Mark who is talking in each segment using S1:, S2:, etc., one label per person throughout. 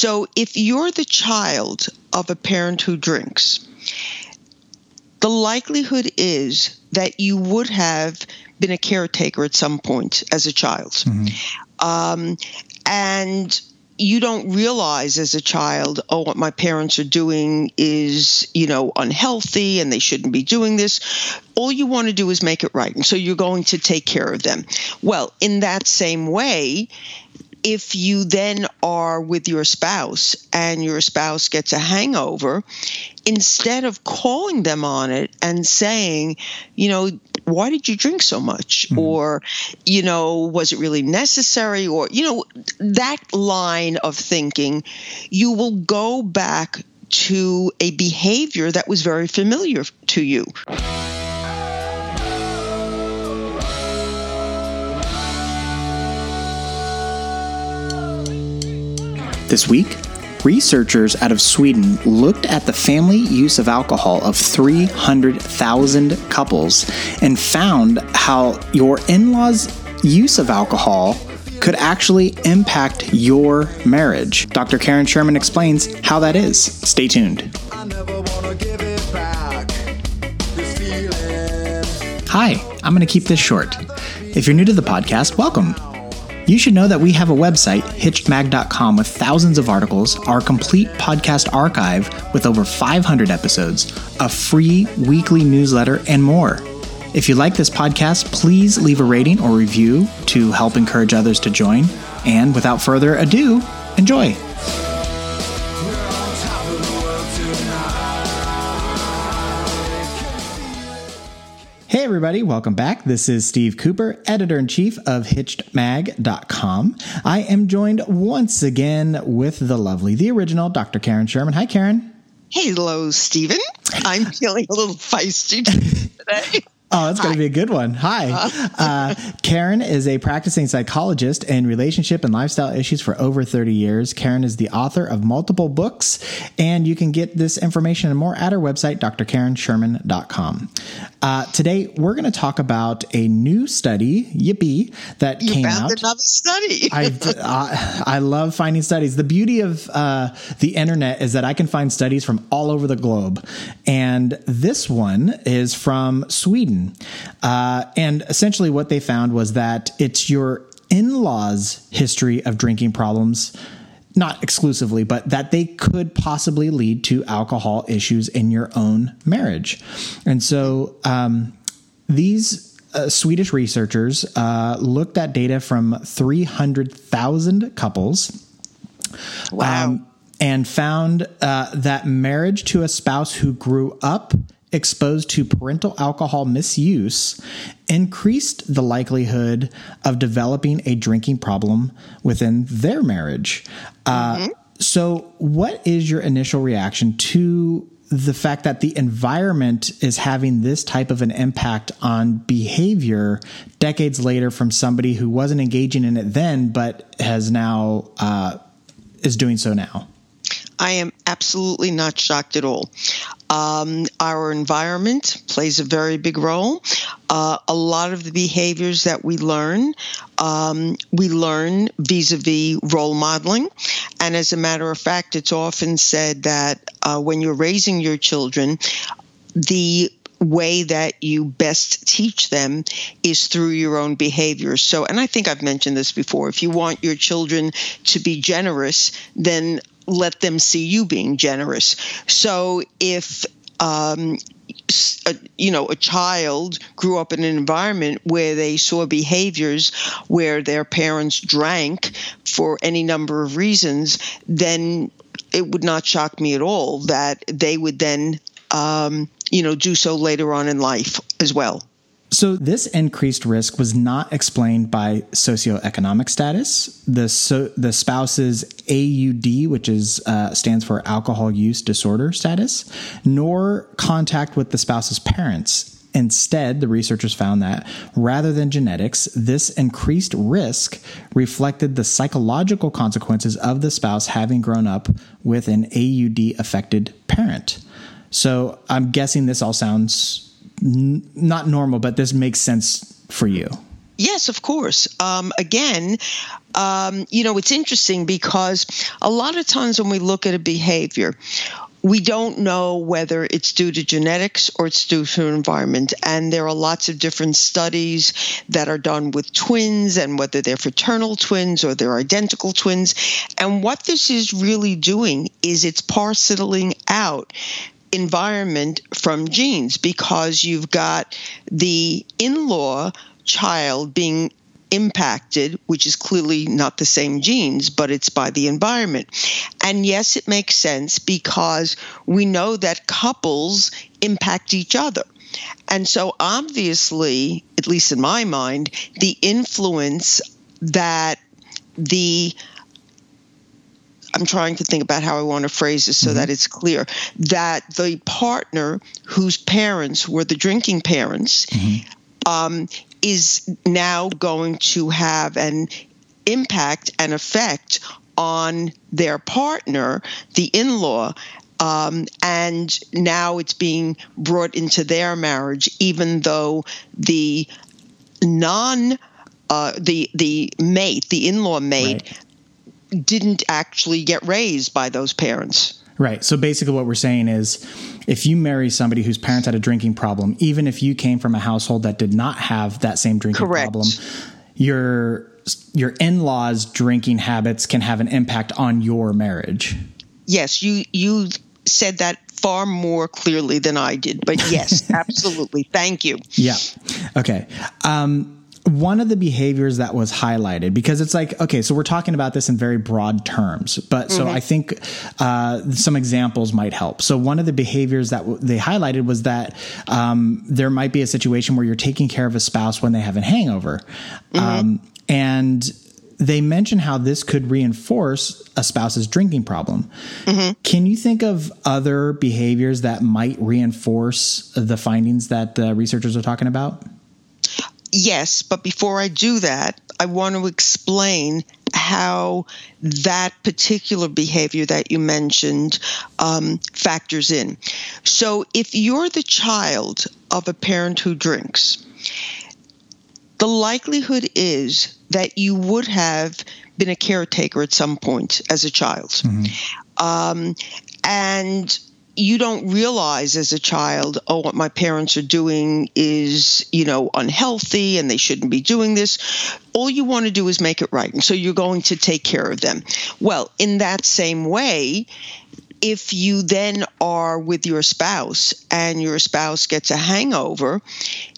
S1: So if you're the child of a parent who drinks, the likelihood is that you would have been a caretaker at some point as a child. Mm-hmm. Um, and you don't realize as a child, oh, what my parents are doing is, you know, unhealthy and they shouldn't be doing this. All you want to do is make it right. And so you're going to take care of them. Well, in that same way, if you then are with your spouse and your spouse gets a hangover, instead of calling them on it and saying, you know, why did you drink so much? Mm. Or, you know, was it really necessary? Or, you know, that line of thinking, you will go back to a behavior that was very familiar to you.
S2: This week, researchers out of Sweden looked at the family use of alcohol of 300,000 couples and found how your in law's use of alcohol could actually impact your marriage. Dr. Karen Sherman explains how that is. Stay tuned. Hi, I'm going to keep this short. If you're new to the podcast, welcome. You should know that we have a website, hitchedmag.com, with thousands of articles, our complete podcast archive with over 500 episodes, a free weekly newsletter, and more. If you like this podcast, please leave a rating or review to help encourage others to join. And without further ado, enjoy. Hey, everybody, welcome back. This is Steve Cooper, editor in chief of HitchedMag.com. I am joined once again with the lovely, the original Dr. Karen Sherman. Hi, Karen.
S1: Hello, Stephen. I'm feeling a little feisty today.
S2: Oh, that's going to be a good one. Hi. Uh-huh. Uh, Karen is a practicing psychologist in relationship and lifestyle issues for over 30 years. Karen is the author of multiple books, and you can get this information and more at her website, drkarensherman.com. Uh, today, we're going to talk about a new study, yippee, that
S1: you
S2: came out.
S1: another study.
S2: I, uh, I love finding studies. The beauty of uh, the internet is that I can find studies from all over the globe. And this one is from Sweden. Uh, and essentially, what they found was that it's your in law's history of drinking problems not exclusively, but that they could possibly lead to alcohol issues in your own marriage. And so um, these uh, Swedish researchers uh, looked at data from 300,000 couples.
S1: Wow. Um,
S2: and found uh, that marriage to a spouse who grew up exposed to parental alcohol misuse increased the likelihood of developing a drinking problem within their marriage. Uh, mm-hmm. so, what is your initial reaction to the fact that the environment is having this type of an impact on behavior decades later from somebody who wasn't engaging in it then, but has now uh, is doing so now?
S1: I am absolutely not shocked at all. Um, our environment plays a very big role. Uh, a lot of the behaviors that we learn, um, we learn vis a vis role modeling. And as a matter of fact, it's often said that uh, when you're raising your children, the way that you best teach them is through your own behaviors. So, and I think I've mentioned this before if you want your children to be generous, then let them see you being generous. So if um, a, you know a child grew up in an environment where they saw behaviors where their parents drank for any number of reasons, then it would not shock me at all that they would then um, you know do so later on in life as well.
S2: So, this increased risk was not explained by socioeconomic status, the so, the spouse's AUD, which is uh, stands for alcohol use disorder status, nor contact with the spouse's parents. Instead, the researchers found that rather than genetics, this increased risk reflected the psychological consequences of the spouse having grown up with an AUD affected parent. So, I'm guessing this all sounds n- not normal, but this makes sense for you.
S1: Yes, of course. Um, again, um, you know, it's interesting because a lot of times when we look at a behavior, we don't know whether it's due to genetics or it's due to environment. And there are lots of different studies that are done with twins and whether they're fraternal twins or they're identical twins. And what this is really doing is it's parceling out environment from genes because you've got the in law child being impacted, which is clearly not the same genes, but it's by the environment. And yes, it makes sense because we know that couples impact each other. And so, obviously, at least in my mind, the influence that the I'm trying to think about how I want to phrase this so mm-hmm. that it's clear that the partner whose parents were the drinking parents mm-hmm. um, is now going to have an impact and effect on their partner, the in law. Um, and now it's being brought into their marriage, even though the non uh, the the mate, the in law mate, right. Didn't actually get raised by those parents.
S2: Right. So basically, what we're saying is if you marry somebody whose parents had a drinking problem, even if you came from a household that did not have that same drinking Correct. problem, your your in-laws drinking habits can have an impact on your marriage.
S1: Yes, you you said that far more clearly than I did, but yes, absolutely. Thank you.
S2: Yeah. Okay. Um, one of the behaviors that was highlighted because it's like okay so we're talking about this in very broad terms but mm-hmm. so i think uh, some examples might help so one of the behaviors that w- they highlighted was that um, there might be a situation where you're taking care of a spouse when they have a hangover mm-hmm. um, and they mention how this could reinforce a spouse's drinking problem. Mm-hmm. Can you think of other behaviors that might reinforce the findings that the researchers are talking about?
S1: Yes, but before I do that, I want to explain how that particular behavior that you mentioned um, factors in. So, if you're the child of a parent who drinks, the likelihood is that you would have been a caretaker at some point as a child. Mm-hmm. Um, and you don't realize as a child, oh, what my parents are doing is, you know, unhealthy and they shouldn't be doing this. All you want to do is make it right. And so you're going to take care of them. Well, in that same way, if you then are with your spouse and your spouse gets a hangover,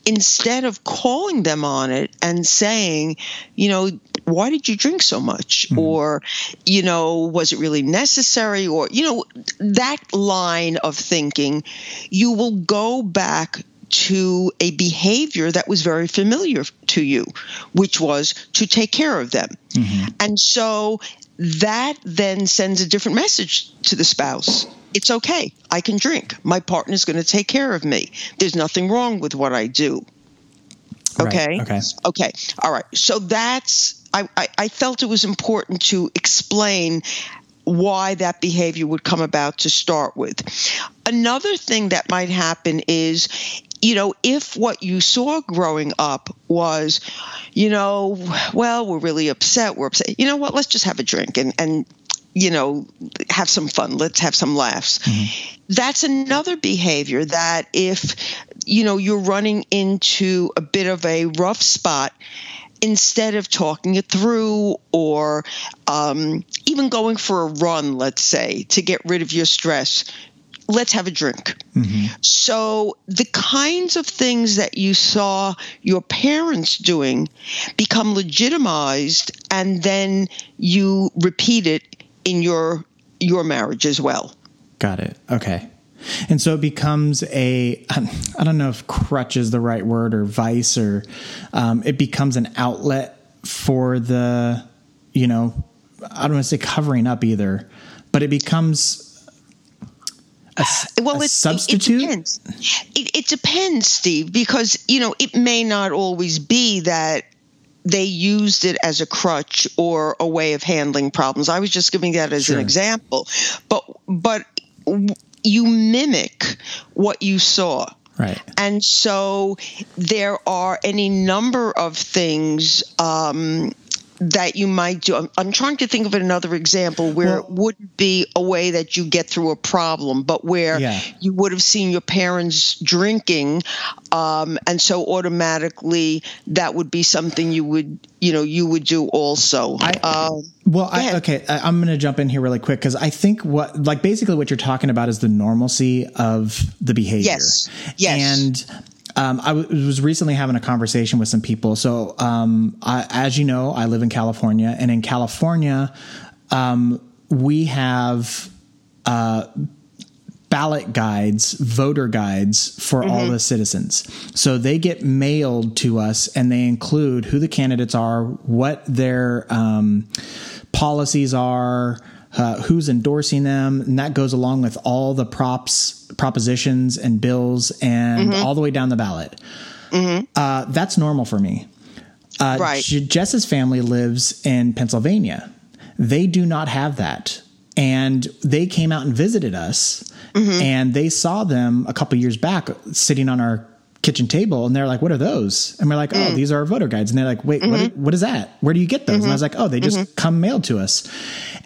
S1: instead of calling them on it and saying, you know, why did you drink so much? Mm-hmm. Or, you know, was it really necessary? Or, you know, that line of thinking, you will go back to a behavior that was very familiar to you, which was to take care of them. Mm-hmm. And so that then sends a different message to the spouse. It's okay. I can drink. My partner's going to take care of me. There's nothing wrong with what I do. Okay.
S2: Right. Okay.
S1: Okay. All right. So that's I, I, I felt it was important to explain why that behavior would come about to start with. Another thing that might happen is, you know, if what you saw growing up was, you know, well, we're really upset, we're upset, you know what, let's just have a drink and, and you know, have some fun, let's have some laughs. Mm-hmm. That's another behavior that if, you know, you're running into a bit of a rough spot, instead of talking it through or um, even going for a run, let's say, to get rid of your stress, let's have a drink. Mm-hmm. So the kinds of things that you saw your parents doing become legitimized and then you repeat it in your your marriage as well.
S2: Got it. Okay. And so it becomes a, I don't know if crutch is the right word or vice or um, it becomes an outlet for the, you know, I don't want to say covering up either, but it becomes a, well, a it, substitute?
S1: It depends. It, it depends, Steve, because, you know, it may not always be that they used it as a crutch or a way of handling problems. I was just giving that as sure. an example. But but you mimic what you saw.
S2: Right.
S1: And so there are any number of things um, that you might do. I'm, I'm, trying to think of another example where well, it wouldn't be a way that you get through a problem, but where yeah. you would have seen your parents drinking, um, and so automatically that would be something you would, you know, you would do also. I,
S2: um, well, I, okay, I, I'm going to jump in here really quick because I think what, like, basically what you're talking about is the normalcy of the behavior.
S1: Yes. Yes.
S2: And um, I w- was recently having a conversation with some people. So, um, I, as you know, I live in California, and in California, um, we have uh, ballot guides, voter guides for mm-hmm. all the citizens. So they get mailed to us, and they include who the candidates are, what their um, policies are uh, who's endorsing them, and that goes along with all the props, propositions, and bills, and mm-hmm. all the way down the ballot. Mm-hmm. Uh, that's normal for me. Uh, right. Jess's family lives in Pennsylvania. They do not have that, and they came out and visited us, mm-hmm. and they saw them a couple years back sitting on our kitchen table and they're like, what are those? And we're like, oh, mm. these are our voter guides. And they're like, wait, mm-hmm. what, what is that? Where do you get those? Mm-hmm. And I was like, oh, they just mm-hmm. come mailed to us.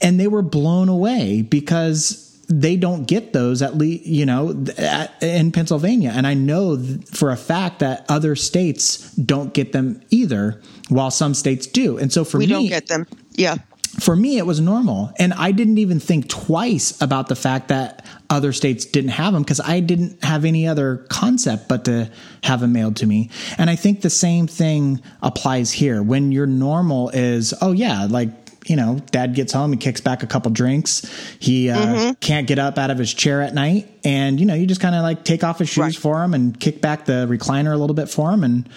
S2: And they were blown away because they don't get those at least, you know, at, in Pennsylvania. And I know for a fact that other states don't get them either, while some states do. And so for
S1: we
S2: me, we
S1: don't get them. Yeah
S2: for me, it was normal. And I didn't even think twice about the fact that other states didn't have them because I didn't have any other concept but to have them mailed to me. And I think the same thing applies here. When your normal is, oh, yeah, like, you know, dad gets home, he kicks back a couple drinks. He uh, mm-hmm. can't get up out of his chair at night. And, you know, you just kind of like take off his shoes right. for him and kick back the recliner a little bit for him. And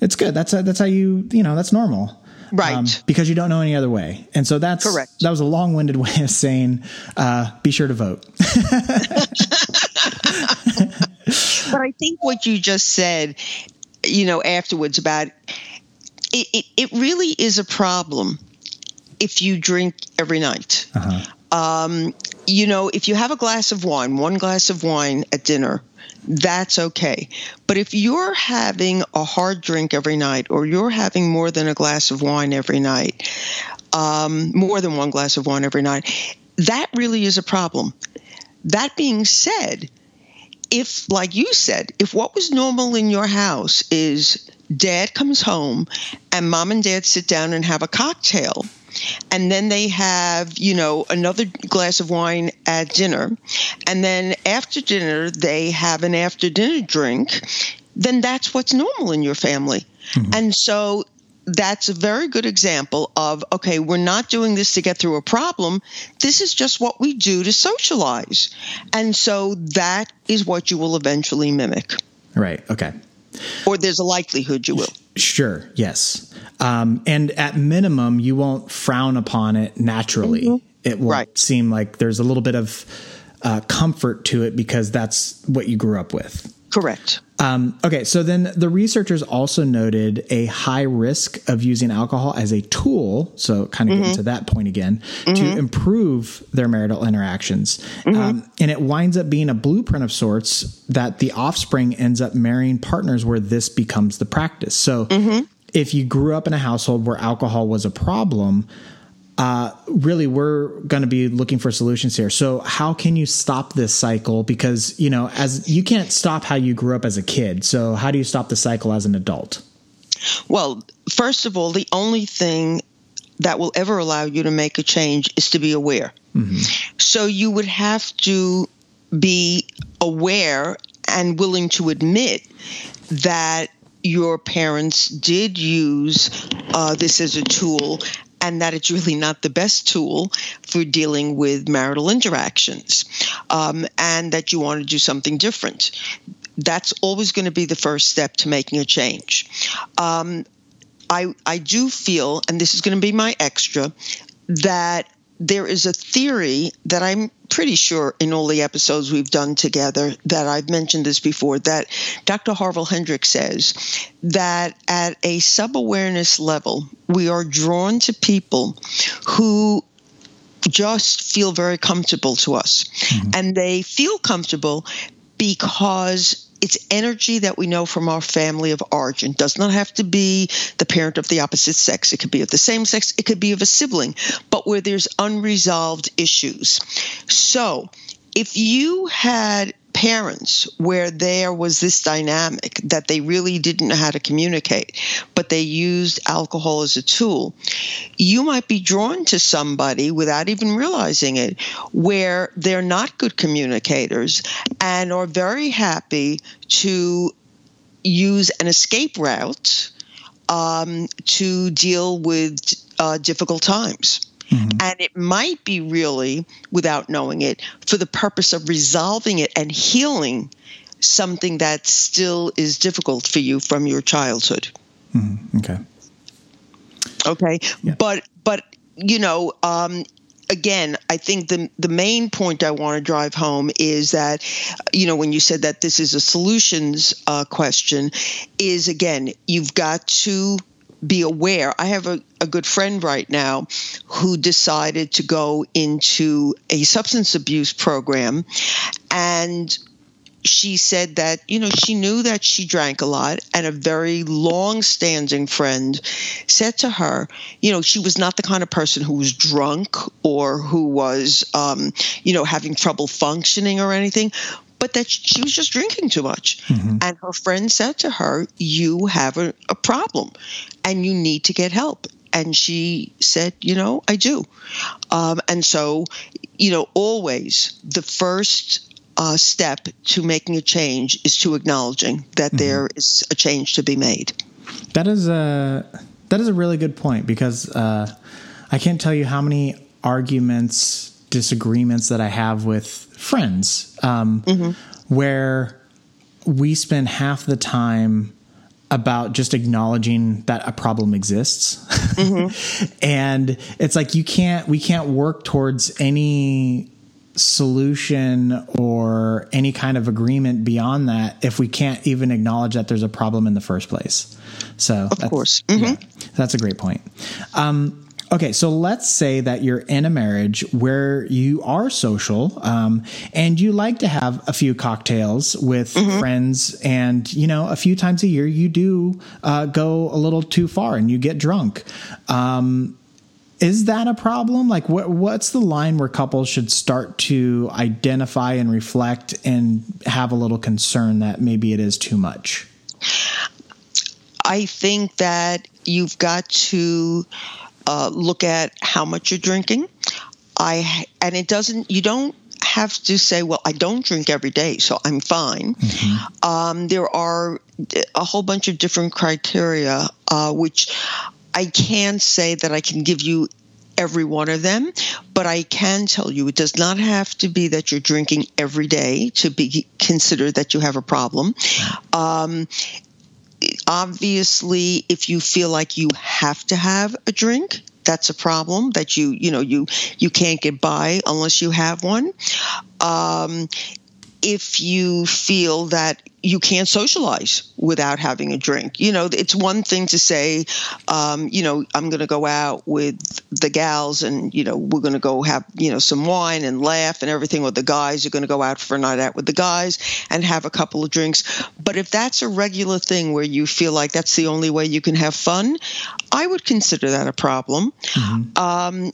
S2: it's good. That's, a, that's how you, you know, that's normal
S1: right? Um,
S2: because you don't know any other way. And so that's
S1: correct.
S2: That was a long-winded way of saying, uh, be sure to vote.
S1: but I think what you just said, you know, afterwards about it, it, it really is a problem if you drink every night. Uh-huh. Um, you know, if you have a glass of wine, one glass of wine at dinner, that's okay. But if you're having a hard drink every night, or you're having more than a glass of wine every night, um, more than one glass of wine every night, that really is a problem. That being said, if, like you said, if what was normal in your house is dad comes home and mom and dad sit down and have a cocktail, and then they have you know another glass of wine at dinner. And then after dinner they have an after dinner drink. Then that's what's normal in your family. Mm-hmm. and so that's a very good example of okay we're not doing this to get through a problem. This is just what we do to socialize. And so that is what you will eventually mimic.
S2: Right. Okay
S1: or there's a likelihood you will
S2: Sure. Yes. Um, and at minimum, you won't frown upon it naturally. Mm-hmm. It will right. seem like there's a little bit of uh, comfort to it because that's what you grew up with.
S1: Correct.
S2: Um, okay, so then the researchers also noted a high risk of using alcohol as a tool. So, kind of mm-hmm. getting to that point again, mm-hmm. to improve their marital interactions. Mm-hmm. Um, and it winds up being a blueprint of sorts that the offspring ends up marrying partners where this becomes the practice. So, mm-hmm. if you grew up in a household where alcohol was a problem, uh, really we're going to be looking for solutions here. So how can you stop this cycle? Because you know, as you can't stop how you grew up as a kid. So how do you stop the cycle as an adult?
S1: Well, first of all, the only thing that will ever allow you to make a change is to be aware. Mm-hmm. So you would have to be aware and willing to admit that your parents did use uh, this as a tool and that it's really not the best tool for dealing with marital interactions, um, and that you want to do something different. That's always going to be the first step to making a change. Um, I, I do feel, and this is going to be my extra, that there is a theory that I'm pretty sure in all the episodes we've done together that I've mentioned this before that Dr. Harville Hendrix says that at a sub-awareness level we are drawn to people who just feel very comfortable to us mm-hmm. and they feel comfortable because it's energy that we know from our family of origin. Does not have to be the parent of the opposite sex. It could be of the same sex. It could be of a sibling, but where there's unresolved issues. So, if you had parents where there was this dynamic that they really didn't know how to communicate, but they used alcohol as a tool, you might be drawn to somebody without even realizing it, where they're not good communicators and are very happy to use an escape route um, to deal with uh, difficult times. Mm-hmm. And it might be really, without knowing it, for the purpose of resolving it and healing something that still is difficult for you from your childhood.
S2: Mm-hmm. Okay.
S1: Okay. Yeah. But, but, you know, um, again, I think the the main point I want to drive home is that, you know, when you said that this is a solutions uh, question, is again, you've got to be aware. I have a, a good friend right now who decided to go into a substance abuse program and she said that you know she knew that she drank a lot and a very long standing friend said to her you know she was not the kind of person who was drunk or who was um, you know having trouble functioning or anything but that she was just drinking too much. Mm-hmm. And her friend said to her, You have a, a problem and you need to get help. And she said, You know, I do. Um, and so, you know, always the first uh, step to making a change is to acknowledging that mm-hmm. there is a change to be made.
S2: That is a that is a really good point because uh, I can't tell you how many arguments, disagreements that I have with friends um, mm-hmm. where we spend half the time about just acknowledging that a problem exists mm-hmm. and it's like you can't we can't work towards any solution or any kind of agreement beyond that if we can't even acknowledge that there's a problem in the first place so
S1: of course mm-hmm. yeah,
S2: that's a great point um, Okay, so let's say that you're in a marriage where you are social um, and you like to have a few cocktails with mm-hmm. friends, and you know, a few times a year you do uh, go a little too far and you get drunk. Um, is that a problem? Like, what, what's the line where couples should start to identify and reflect and have a little concern that maybe it is too much?
S1: I think that you've got to uh, look at how much you're drinking. I and it doesn't. You don't have to say, well, I don't drink every day, so I'm fine. Mm-hmm. Um, there are a whole bunch of different criteria, uh, which I can't say that I can give you every one of them, but I can tell you it does not have to be that you're drinking every day to be considered that you have a problem. Um, obviously if you feel like you have to have a drink that's a problem that you you know you you can't get by unless you have one. Um, if you feel that you can't socialize without having a drink. You know, it's one thing to say, um, you know, I'm going to go out with the gals and, you know, we're going to go have, you know, some wine and laugh and everything, or the guys are going to go out for a night out with the guys and have a couple of drinks. But if that's a regular thing where you feel like that's the only way you can have fun, I would consider that a problem. Mm-hmm. Um,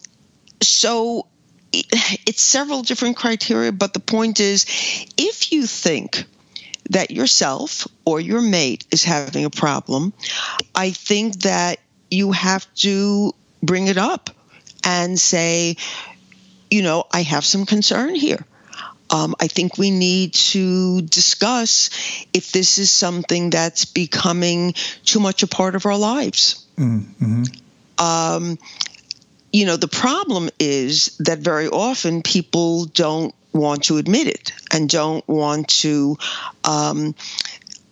S1: so it's several different criteria, but the point is if you think that yourself or your mate is having a problem, I think that you have to bring it up and say, you know, I have some concern here. Um, I think we need to discuss if this is something that's becoming too much a part of our lives. Mm-hmm. Um, you know, the problem is that very often people don't want to admit it and don't want to um,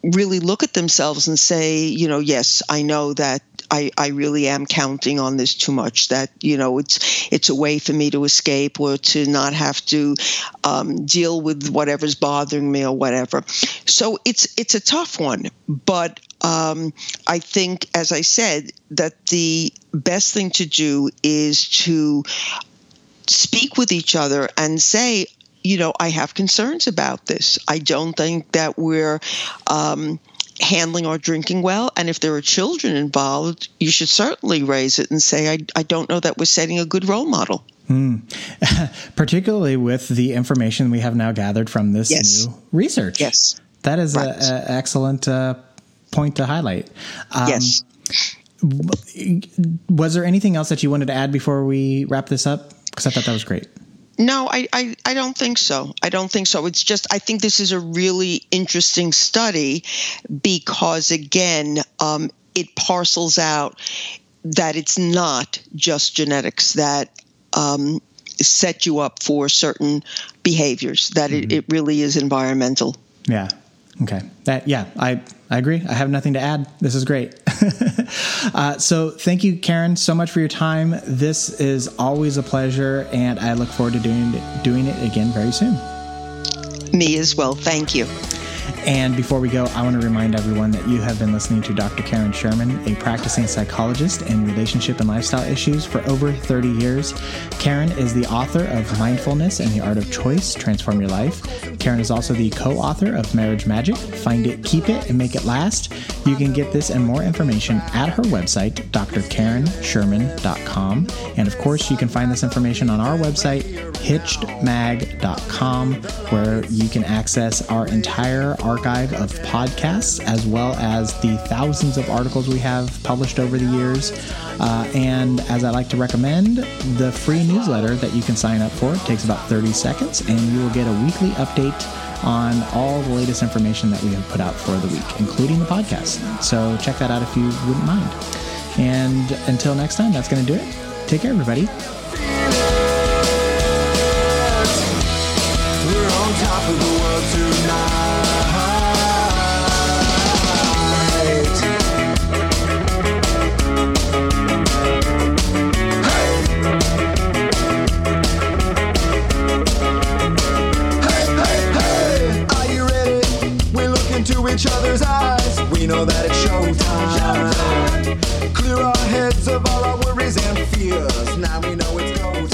S1: really look at themselves and say, you know, yes, I know that I, I really am counting on this too much. That you know, it's it's a way for me to escape or to not have to um, deal with whatever's bothering me or whatever. So it's it's a tough one, but um, I think, as I said, that the best thing to do is to speak with each other and say, you know, I have concerns about this. I don't think that we're um, handling our drinking well. And if there are children involved, you should certainly raise it and say, I, I don't know that we're setting a good role model.
S2: Mm. Particularly with the information we have now gathered from this yes. new research.
S1: Yes.
S2: That is right. an excellent uh, point to highlight.
S1: Um, yes.
S2: Was there anything else that you wanted to add before we wrap this up? Because I thought that was great.
S1: No, I, I, I, don't think so. I don't think so. It's just, I think this is a really interesting study because, again, um, it parcels out that it's not just genetics that um, set you up for certain behaviors, that mm-hmm. it, it really is environmental.
S2: Yeah. Okay. That yeah, I I agree. I have nothing to add. This is great. uh, so thank you, Karen, so much for your time. This is always a pleasure, and I look forward to doing doing it again very soon.
S1: Me as well. Thank you.
S2: And before we go, I want to remind everyone that you have been listening to Dr. Karen Sherman, a practicing psychologist in relationship and lifestyle issues for over 30 years. Karen is the author of Mindfulness and the Art of Choice Transform Your Life. Karen is also the co author of Marriage Magic Find It, Keep It, and Make It Last. You can get this and more information at her website, drkarensherman.com. And of course, you can find this information on our website, hitchedmag.com, where you can access our entire archive of podcasts as well as the thousands of articles we have published over the years. Uh, and as I like to recommend, the free newsletter that you can sign up for it takes about 30 seconds, and you will get a weekly update on all the latest information that we have put out for the week, including the podcast. So check that out if you wouldn't mind. And until next time, that's going to do it. Take care, everybody. That it's showtime. showtime. Clear our heads of all our worries and fears. Now we know it's go time.